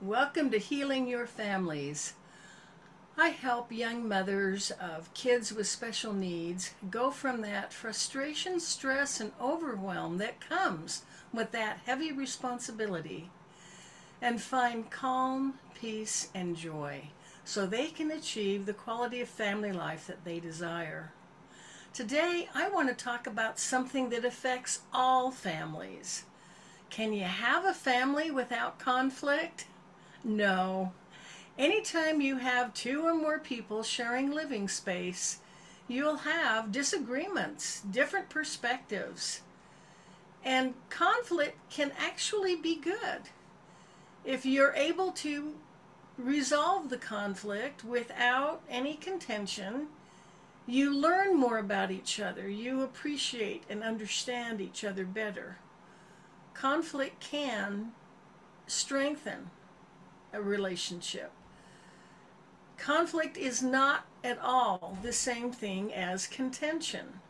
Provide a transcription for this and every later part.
Welcome to Healing Your Families. I help young mothers of kids with special needs go from that frustration, stress, and overwhelm that comes with that heavy responsibility and find calm, peace, and joy so they can achieve the quality of family life that they desire. Today, I want to talk about something that affects all families. Can you have a family without conflict? No. Anytime you have two or more people sharing living space, you'll have disagreements, different perspectives. And conflict can actually be good. If you're able to resolve the conflict without any contention, you learn more about each other. You appreciate and understand each other better. Conflict can strengthen a relationship. Conflict is not at all the same thing as contention.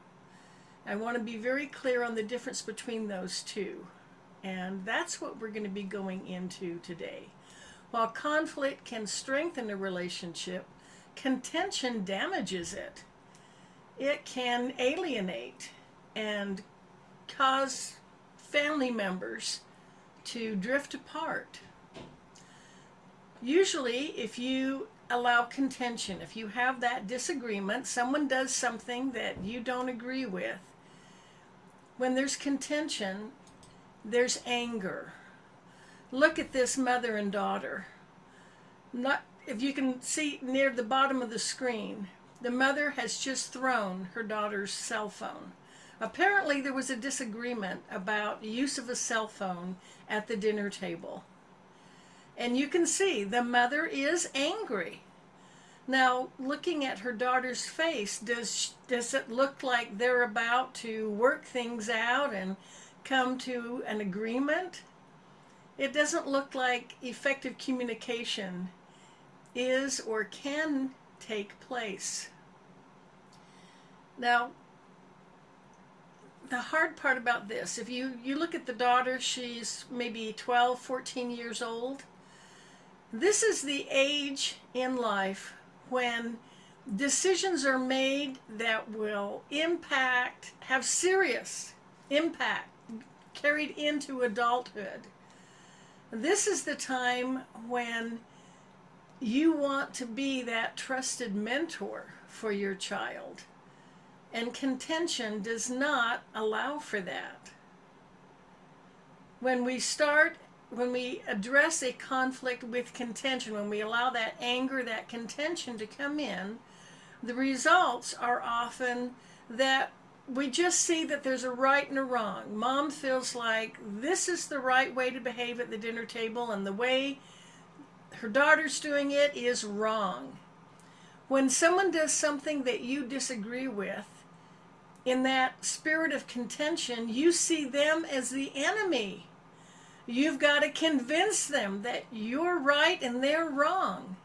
I want to be very clear on the difference between those two. And that's what we're going to be going into today. While conflict can strengthen a relationship, contention damages it. It can alienate and cause family members to drift apart. Usually, if you allow contention, if you have that disagreement, someone does something that you don't agree with, when there's contention, there's anger. Look at this mother and daughter. Not if you can see near the bottom of the screen, the mother has just thrown her daughter's cell phone. Apparently, there was a disagreement about use of a cell phone at the dinner table. And you can see the mother is angry. Now, looking at her daughter's face, does does it look like they're about to work things out and come to an agreement? It doesn't look like effective communication is or can take place. Now, the hard part about this, if you, you look at the daughter, she's maybe 12, 14 years old. This is the age in life when decisions are made that will impact, have serious impact carried into adulthood. This is the time when you want to be that trusted mentor for your child. And contention does not allow for that. When we start when we address a conflict with contention, when we allow that anger, that contention to come in, the results are often that we just see that there's a right and a wrong. Mom feels like this is the right way to behave at the dinner table, and the way her daughter's doing it is wrong. When someone does something that you disagree with, in that spirit of contention, you see them as the enemy You've got to convince them that you're right and they're wrong.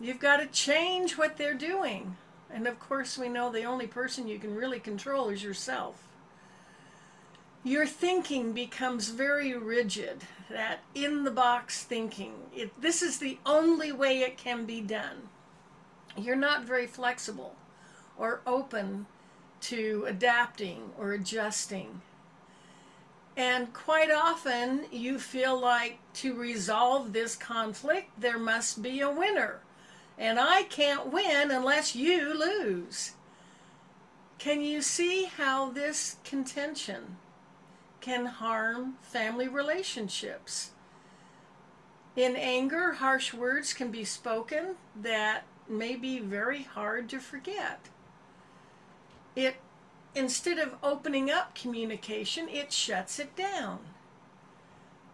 You've got to change what they're doing. And of course, we know the only person you can really control is yourself. Your thinking becomes very rigid, that in the box thinking. It, this is the only way it can be done. You're not very flexible or open to adapting or adjusting. And quite often, you feel like to resolve this conflict, there must be a winner. And I can't win unless you lose. Can you see how this contention can harm family relationships? In anger, harsh words can be spoken that may be very hard to forget. It instead of opening up communication, it shuts it down.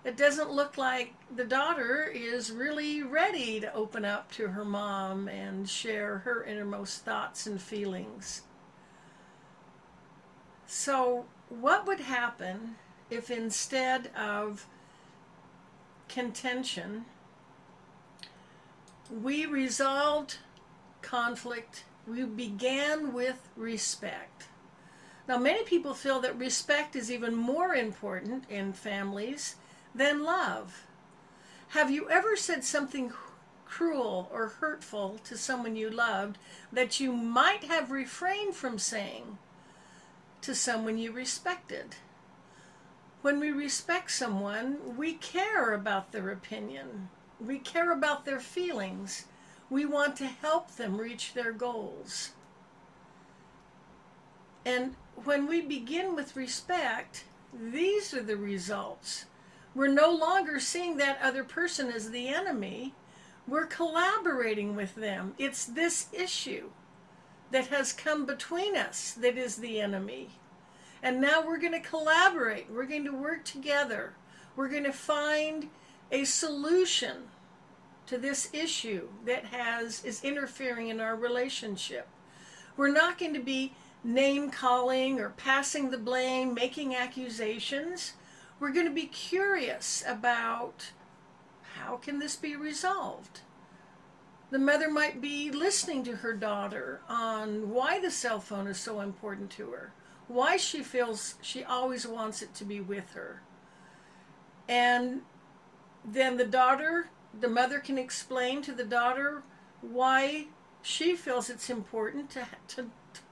It doesn't look like the daughter is really ready to open up to her mom and share her innermost thoughts and feelings. So, what would happen if instead of contention, we resolved conflict, we began with respect? Now, many people feel that respect is even more important in families than love. Have you ever said something cruel or hurtful to someone you loved that you might have refrained from saying to someone you respected? When we respect someone, we care about their opinion. We care about their feelings. We want to help them reach their goals. And when we begin with respect, these are the results. We're no longer seeing that other person as the enemy. We're collaborating with them. It's this issue that has come between us that is the enemy. And now we're going to collaborate. We're going to work together. We're going to find a solution to this issue that has is interfering in our relationship. We're not going to be name calling or passing the blame, making accusations. We're going to be curious about how can this be resolved? The mother might be listening to her daughter on why the cell phone is so important to her, why she feels she always wants it to be with her. And then the daughter, the mother can explain to the daughter why she feels it's important to, to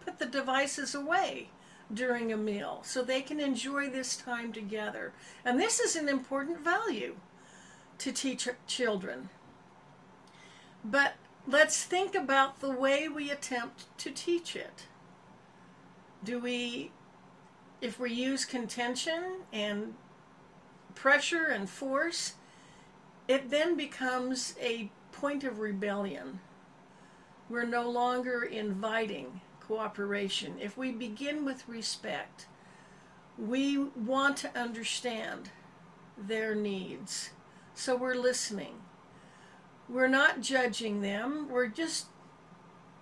put the devices away during a meal so they can enjoy this time together. And this is an important value to teach children. But let's think about the way we attempt to teach it. Do we, if we use contention and pressure and force, it then becomes a point of rebellion. We're no longer inviting cooperation, if we begin with respect, we want to understand their needs. So we're listening. We're not judging them, we're just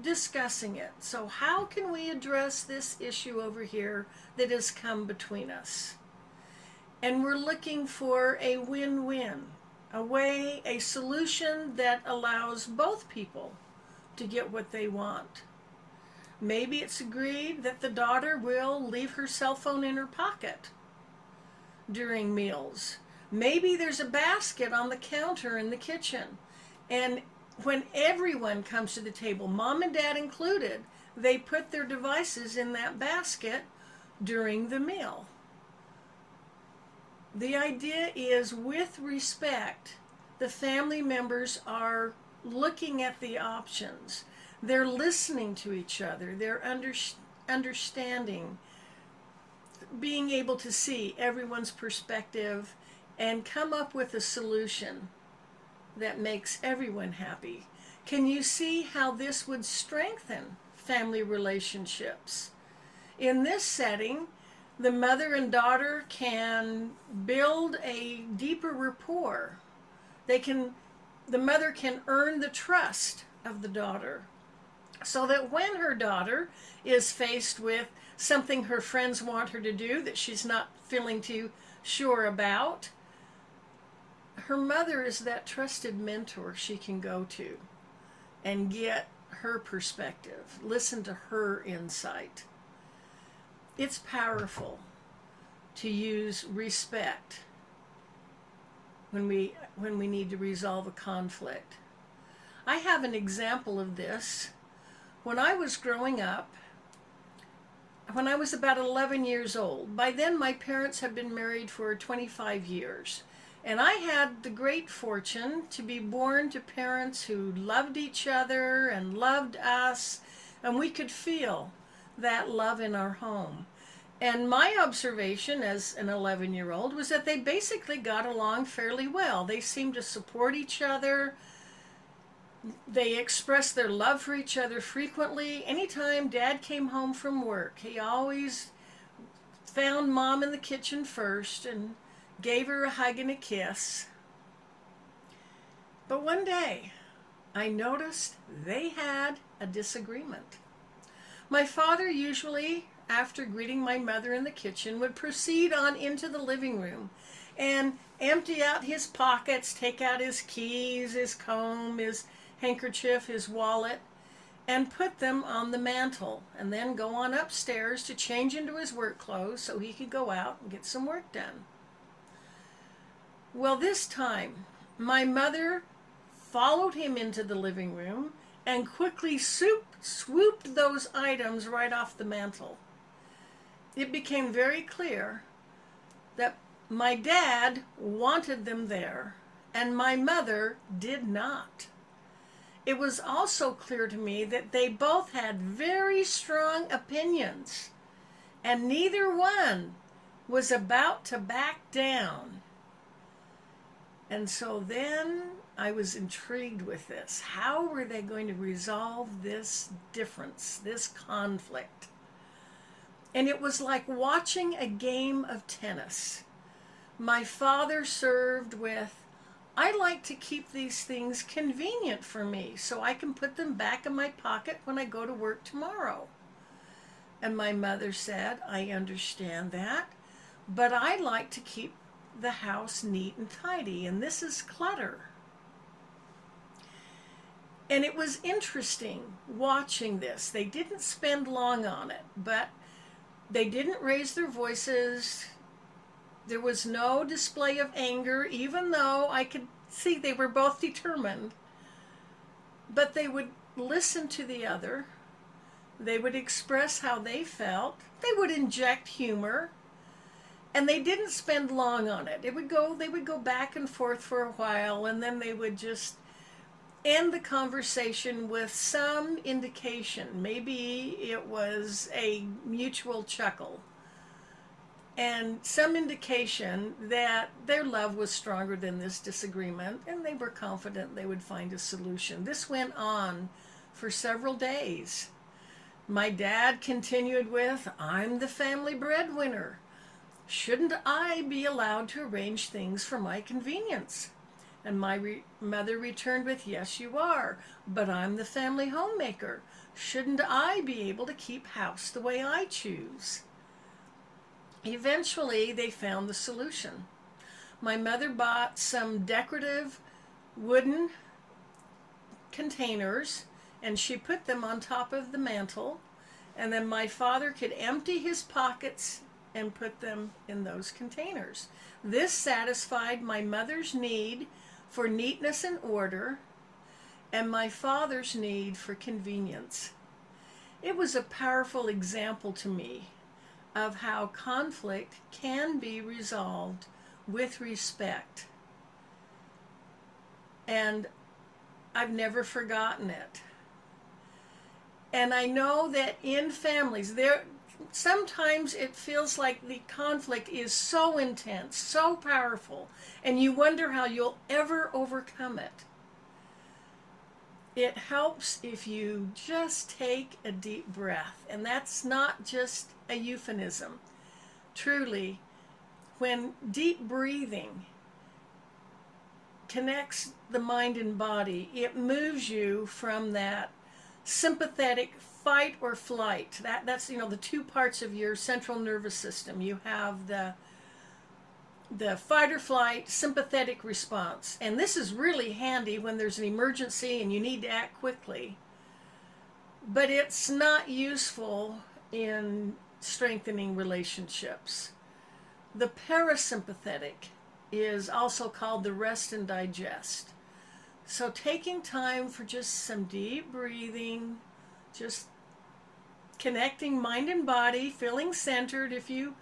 discussing it. So, how can we address this issue over here that has come between us? And we're looking for a win win, a way, a solution that allows both people to get what they want. Maybe it's agreed that the daughter will leave her cell phone in her pocket during meals. Maybe there's a basket on the counter in the kitchen. And when everyone comes to the table, mom and dad included, they put their devices in that basket during the meal. The idea is with respect, the family members are looking at the options they're listening to each other, they're under, understanding, being able to see everyone's perspective and come up with a solution that makes everyone happy. Can you see how this would strengthen family relationships? In this setting, the mother and daughter can build a deeper rapport. They can the mother can earn the trust of the daughter so that when her daughter is faced with something her friends want her to do that she's not feeling too sure about, her mother is that trusted mentor she can go to and get her perspective, listen to her insight. It's powerful to use respect when we when we need to resolve a conflict. I have an example of this when I was growing up, when I was about 11 years old, by then my parents had been married for 25 years. And I had the great fortune to be born to parents who loved each other and loved us, and we could feel that love in our home. And my observation as an 11 year old was that they basically got along fairly well. They seemed to support each other they expressed their love for each other frequently. Anytime dad came home from work, he always found mom in the kitchen first and gave her a hug and a kiss. But one day, I noticed they had a disagreement. My father usually, after greeting my mother in the kitchen, would proceed on into the living room and empty out his pockets, take out his keys, his comb, his handkerchief, his wallet, and put them on the mantle, and then go on upstairs to change into his work clothes so he could go out and get some work done. Well, this time, my mother followed him into the living room and quickly swoop, swooped those items right off the mantel. It became very clear that my dad wanted them there and my mother did not. It was also clear to me that they both had very strong opinions and neither one was about to back down. And so then I was intrigued with this. How were they going to resolve this difference, this conflict? And it was like watching a game of tennis. My father served with, I like to keep these things convenient for me so I can put them back in my pocket when I go to work tomorrow. And my mother said, I understand that, but I like to keep the house neat and tidy, and this is clutter. And it was interesting watching this. They didn't spend long on it, but they didn't raise their voices. There was no display of anger, even though I could see they were both determined. But they would listen to the other. They would express how they felt. They would inject humor and they didn't spend long on it. It would go they would go back and forth for a while and then they would just end the conversation with some indication. Maybe it was a mutual chuckle and some indication that their love was stronger than this disagreement and they were confident they would find a solution. This went on for several days. My dad continued with, I'm the family breadwinner. Shouldn't I be allowed to arrange things for my convenience? And my re- mother returned with, Yes, you are, but I'm the family homemaker. Shouldn't I be able to keep house the way I choose? Eventually, they found the solution. My mother bought some decorative wooden containers and she put them on top of the mantle. And then my father could empty his pockets and put them in those containers. This satisfied my mother's need for neatness and order and my father's need for convenience. It was a powerful example to me of how conflict can be resolved with respect. And I've never forgotten it. And I know that in families, there sometimes it feels like the conflict is so intense, so powerful, and you wonder how you'll ever overcome it. It helps if you just take a deep breath, and that's not just a euphemism. Truly, when deep breathing connects the mind and body, it moves you from that sympathetic fight or flight. That that's you know the two parts of your central nervous system. You have the the fight or flight sympathetic response. And this is really handy when there's an emergency and you need to act quickly. But it's not useful in strengthening relationships. The parasympathetic is also called the rest and digest. So taking time for just some deep breathing, just connecting mind and body, feeling centered. If you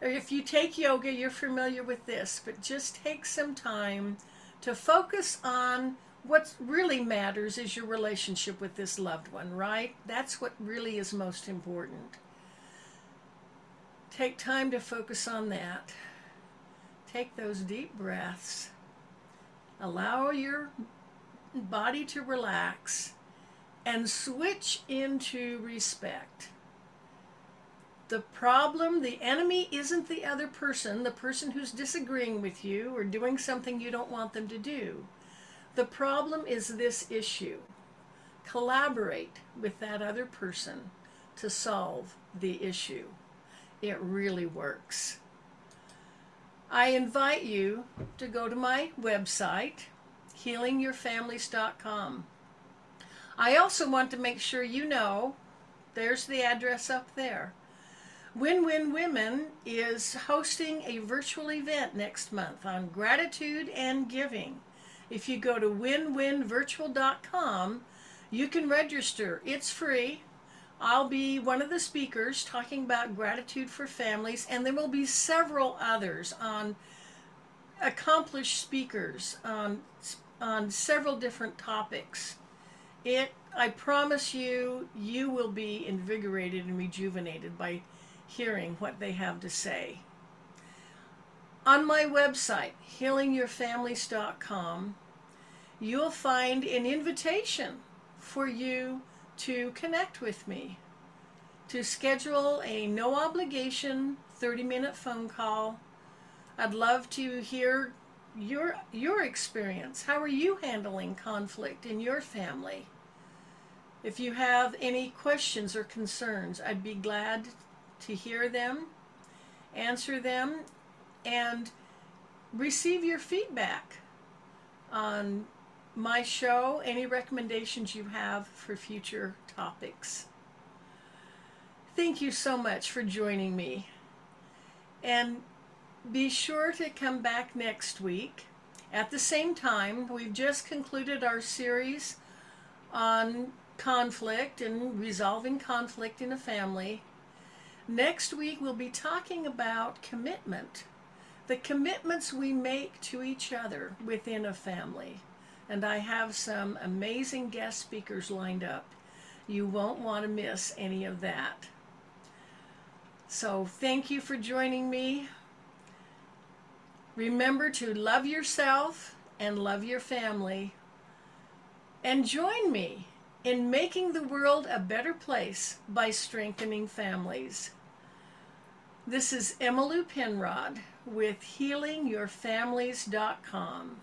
if you take yoga, you're familiar with this, but just take some time to focus on what really matters is your relationship with this loved one, right? That's what really is most important. Take time to focus on that. Take those deep breaths. Allow your body to relax and switch into respect. The problem, the enemy isn't the other person, the person who's disagreeing with you or doing something you don't want them to do. The problem is this issue. Collaborate with that other person to solve the issue. It really works. I invite you to go to my website, healingyourfamilies.com. I also want to make sure you know there's the address up there. Win Win Women is hosting a virtual event next month on gratitude and giving. If you go to winwinvirtual.com, you can register. It's free. I'll be one of the speakers talking about gratitude for families, and there will be several others on accomplished speakers on on several different topics. It I promise you you will be invigorated and rejuvenated by hearing what they have to say. On my website, healingyourfamilies.com, you'll find an invitation for you to connect with me, to schedule a no obligation 30 minute phone call. I'd love to hear your your experience. How are you handling conflict in your family? If you have any questions or concerns, I'd be glad to hear them, answer them, and receive your feedback on my show, any recommendations you have for future topics. Thank you so much for joining me. And be sure to come back next week. At the same time, we've just concluded our series on conflict and resolving conflict in a family. Next week, we'll be talking about commitment, the commitments we make to each other within a family. And I have some amazing guest speakers lined up. You won't want to miss any of that. So, thank you for joining me. Remember to love yourself and love your family. And join me in making the world a better place by strengthening families. This is Emmylou Penrod with HealingYourFamilies.com.